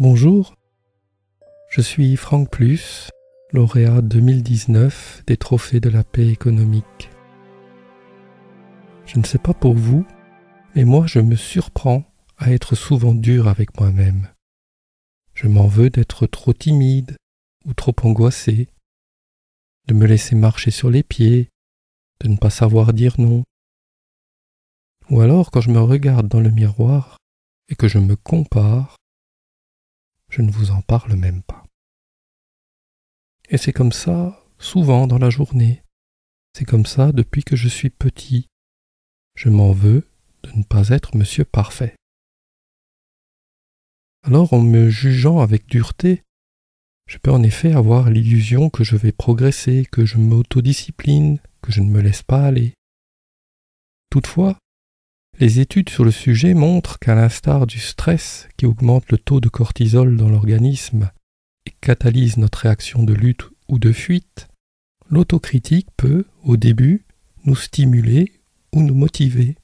Bonjour, je suis Franck Plus, lauréat 2019 des Trophées de la paix économique. Je ne sais pas pour vous, mais moi je me surprends à être souvent dur avec moi-même. Je m'en veux d'être trop timide ou trop angoissé, de me laisser marcher sur les pieds, de ne pas savoir dire non. Ou alors quand je me regarde dans le miroir et que je me compare, je ne vous en parle même pas. Et c'est comme ça souvent dans la journée. C'est comme ça depuis que je suis petit. Je m'en veux de ne pas être monsieur parfait. Alors en me jugeant avec dureté, je peux en effet avoir l'illusion que je vais progresser, que je m'autodiscipline, que je ne me laisse pas aller. Toutefois, les études sur le sujet montrent qu'à l'instar du stress qui augmente le taux de cortisol dans l'organisme et catalyse notre réaction de lutte ou de fuite, l'autocritique peut, au début, nous stimuler ou nous motiver.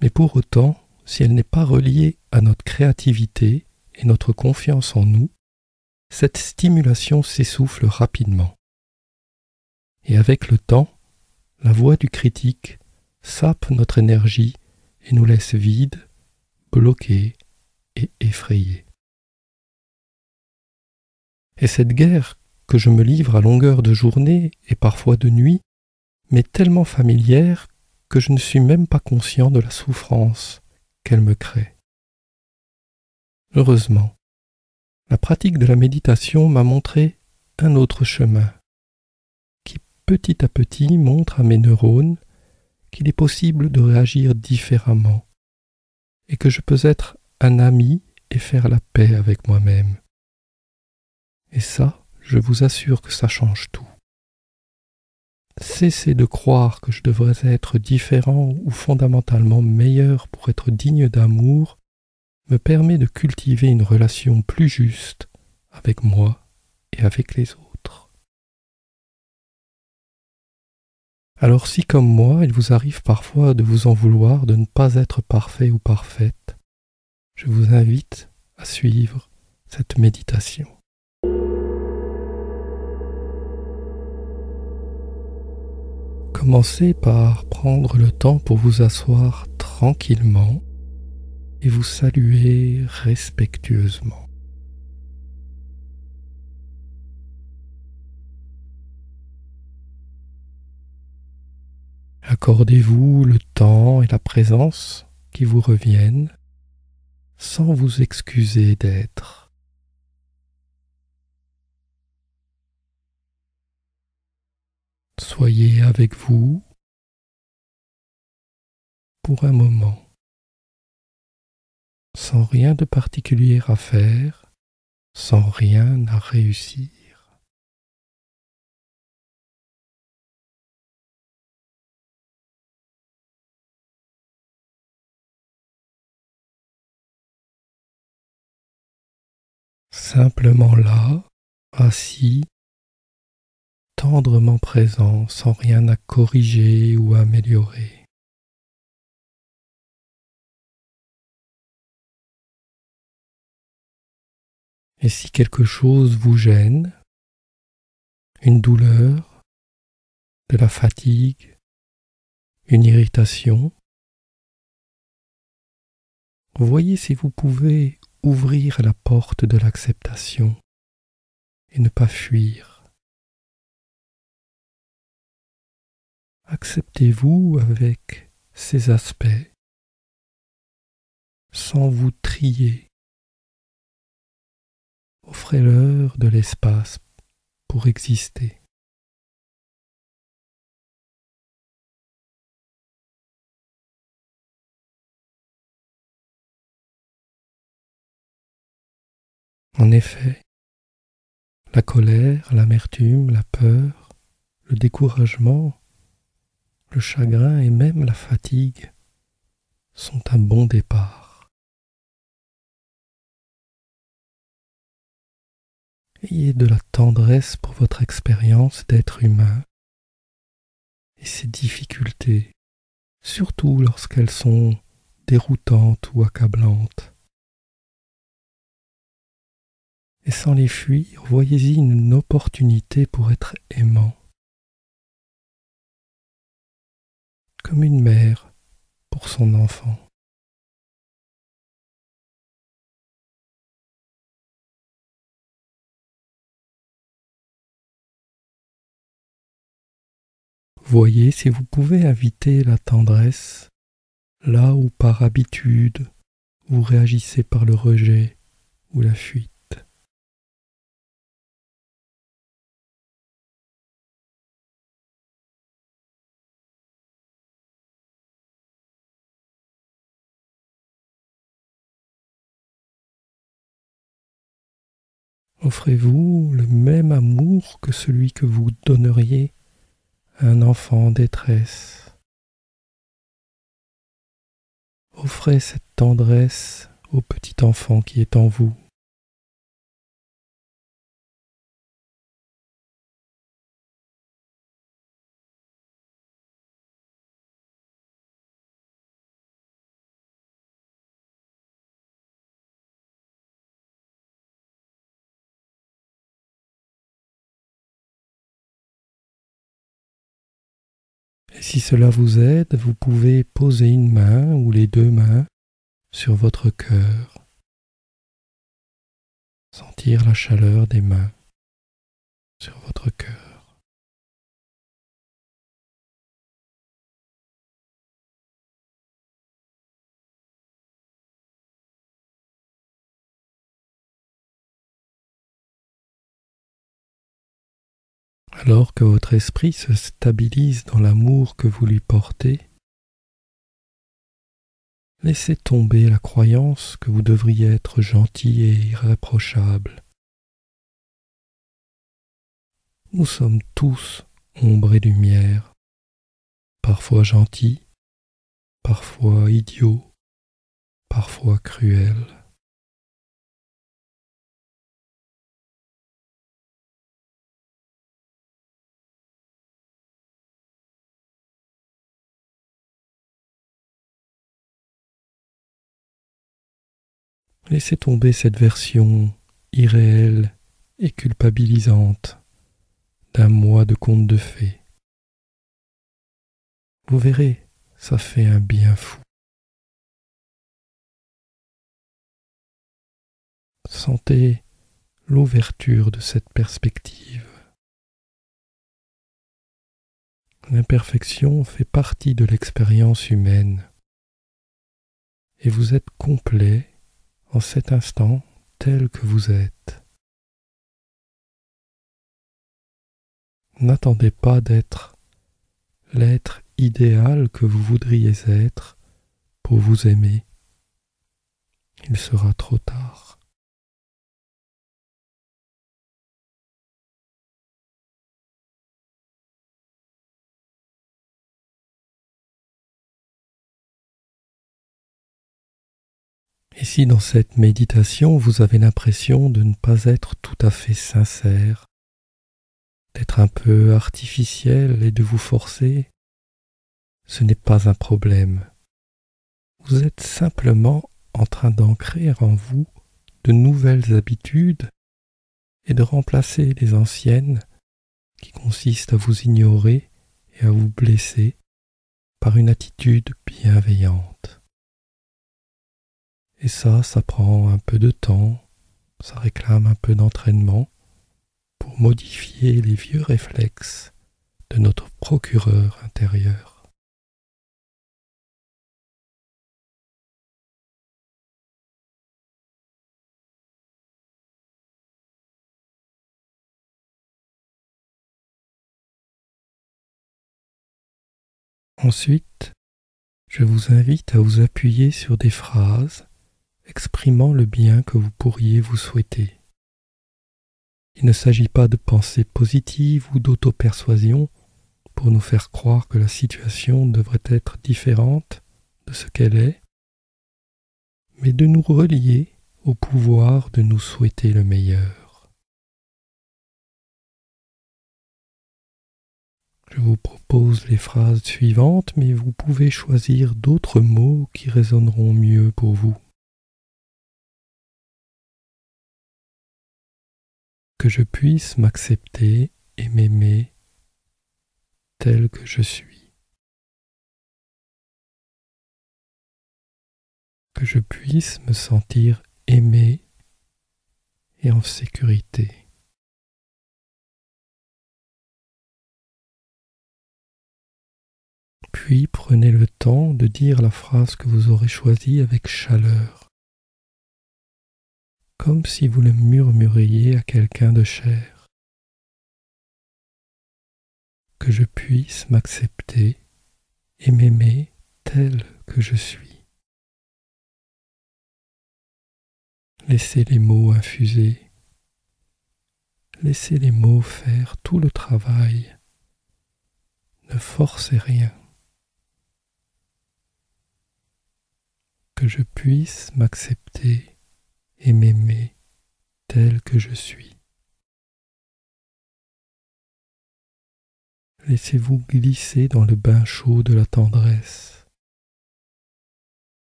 Mais pour autant, si elle n'est pas reliée à notre créativité et notre confiance en nous, cette stimulation s'essouffle rapidement. Et avec le temps, la voix du critique sape notre énergie et nous laisse vides, bloqués et effrayés. Et cette guerre que je me livre à longueur de journée et parfois de nuit m'est tellement familière que je ne suis même pas conscient de la souffrance qu'elle me crée. Heureusement, la pratique de la méditation m'a montré un autre chemin qui petit à petit montre à mes neurones qu'il est possible de réagir différemment et que je peux être un ami et faire la paix avec moi-même. Et ça, je vous assure que ça change tout. Cesser de croire que je devrais être différent ou fondamentalement meilleur pour être digne d'amour me permet de cultiver une relation plus juste avec moi et avec les autres. Alors si comme moi il vous arrive parfois de vous en vouloir de ne pas être parfait ou parfaite, je vous invite à suivre cette méditation. Commencez par prendre le temps pour vous asseoir tranquillement et vous saluer respectueusement. Accordez-vous le temps et la présence qui vous reviennent sans vous excuser d'être. Soyez avec vous pour un moment, sans rien de particulier à faire, sans rien à réussir. Simplement là, assis, tendrement présent, sans rien à corriger ou améliorer. Et si quelque chose vous gêne, une douleur, de la fatigue, une irritation, voyez si vous pouvez ouvrir la porte de l'acceptation et ne pas fuir. Acceptez-vous avec ces aspects sans vous trier. Offrez-leur de l'espace pour exister. En effet, la colère, l'amertume, la peur, le découragement, le chagrin et même la fatigue sont un bon départ. Ayez de la tendresse pour votre expérience d'être humain et ses difficultés, surtout lorsqu'elles sont déroutantes ou accablantes. Et sans les fuir, voyez-y une opportunité pour être aimant. Comme une mère pour son enfant. Voyez si vous pouvez inviter la tendresse là où par habitude vous réagissez par le rejet ou la fuite. Offrez-vous le même amour que celui que vous donneriez à un enfant en détresse. Offrez cette tendresse au petit enfant qui est en vous. Si cela vous aide, vous pouvez poser une main ou les deux mains sur votre cœur. Sentir la chaleur des mains sur votre Alors que votre esprit se stabilise dans l'amour que vous lui portez, laissez tomber la croyance que vous devriez être gentil et irréprochable. Nous sommes tous ombre et lumière, parfois gentils, parfois idiots, parfois cruels. Laissez tomber cette version irréelle et culpabilisante d'un mois de conte de fées. Vous verrez, ça fait un bien fou. Sentez l'ouverture de cette perspective. L'imperfection fait partie de l'expérience humaine et vous êtes complet cet instant tel que vous êtes. N'attendez pas d'être l'être idéal que vous voudriez être pour vous aimer. Il sera trop tard. Et si dans cette méditation vous avez l'impression de ne pas être tout à fait sincère, d'être un peu artificiel et de vous forcer, ce n'est pas un problème. Vous êtes simplement en train d'ancrer en vous de nouvelles habitudes et de remplacer les anciennes qui consistent à vous ignorer et à vous blesser par une attitude bienveillante. Et ça, ça prend un peu de temps, ça réclame un peu d'entraînement pour modifier les vieux réflexes de notre procureur intérieur. Ensuite, je vous invite à vous appuyer sur des phrases exprimant le bien que vous pourriez vous souhaiter. Il ne s'agit pas de pensée positive ou d'auto-persuasion pour nous faire croire que la situation devrait être différente de ce qu'elle est, mais de nous relier au pouvoir de nous souhaiter le meilleur. Je vous propose les phrases suivantes, mais vous pouvez choisir d'autres mots qui résonneront mieux pour vous. Je puisse m'accepter et m'aimer tel que je suis. Que je puisse me sentir aimé et en sécurité. Puis prenez le temps de dire la phrase que vous aurez choisie avec chaleur, comme si vous le murmuriez à quelqu'un de cher. Que je puisse m'accepter et m'aimer tel que je suis. Laissez les mots infuser. Laissez les mots faire tout le travail. Ne forcez rien. Que je puisse m'accepter et m'aimer tel que je suis. Laissez-vous glisser dans le bain chaud de la tendresse.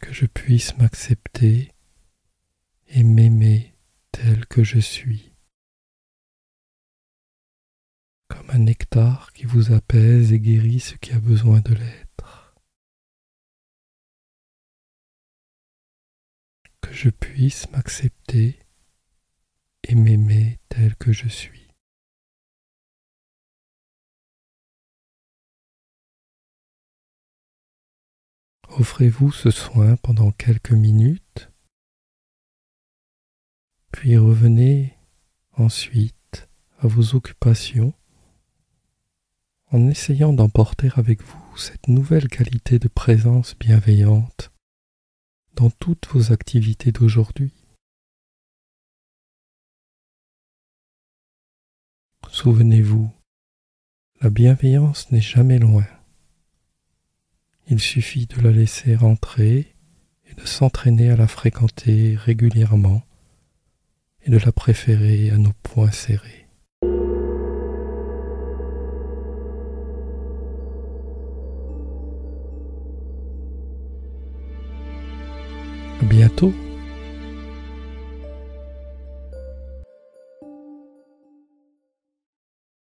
que je puisse m'accepter et m'aimer tel que je suis, comme un nectar qui vous apaise et guérit ce qui a besoin de l'être. Je puisse m'accepter et m'aimer tel que je suis. Offrez-vous ce soin pendant quelques minutes, puis revenez ensuite à vos occupations en essayant d'emporter avec vous cette nouvelle qualité de présence bienveillante dans toutes vos activités d'aujourd'hui. Souvenez-vous, la bienveillance n'est jamais loin. Il suffit de la laisser rentrer et de s'entraîner à la fréquenter régulièrement et de la préférer à nos poings serrés. À bientôt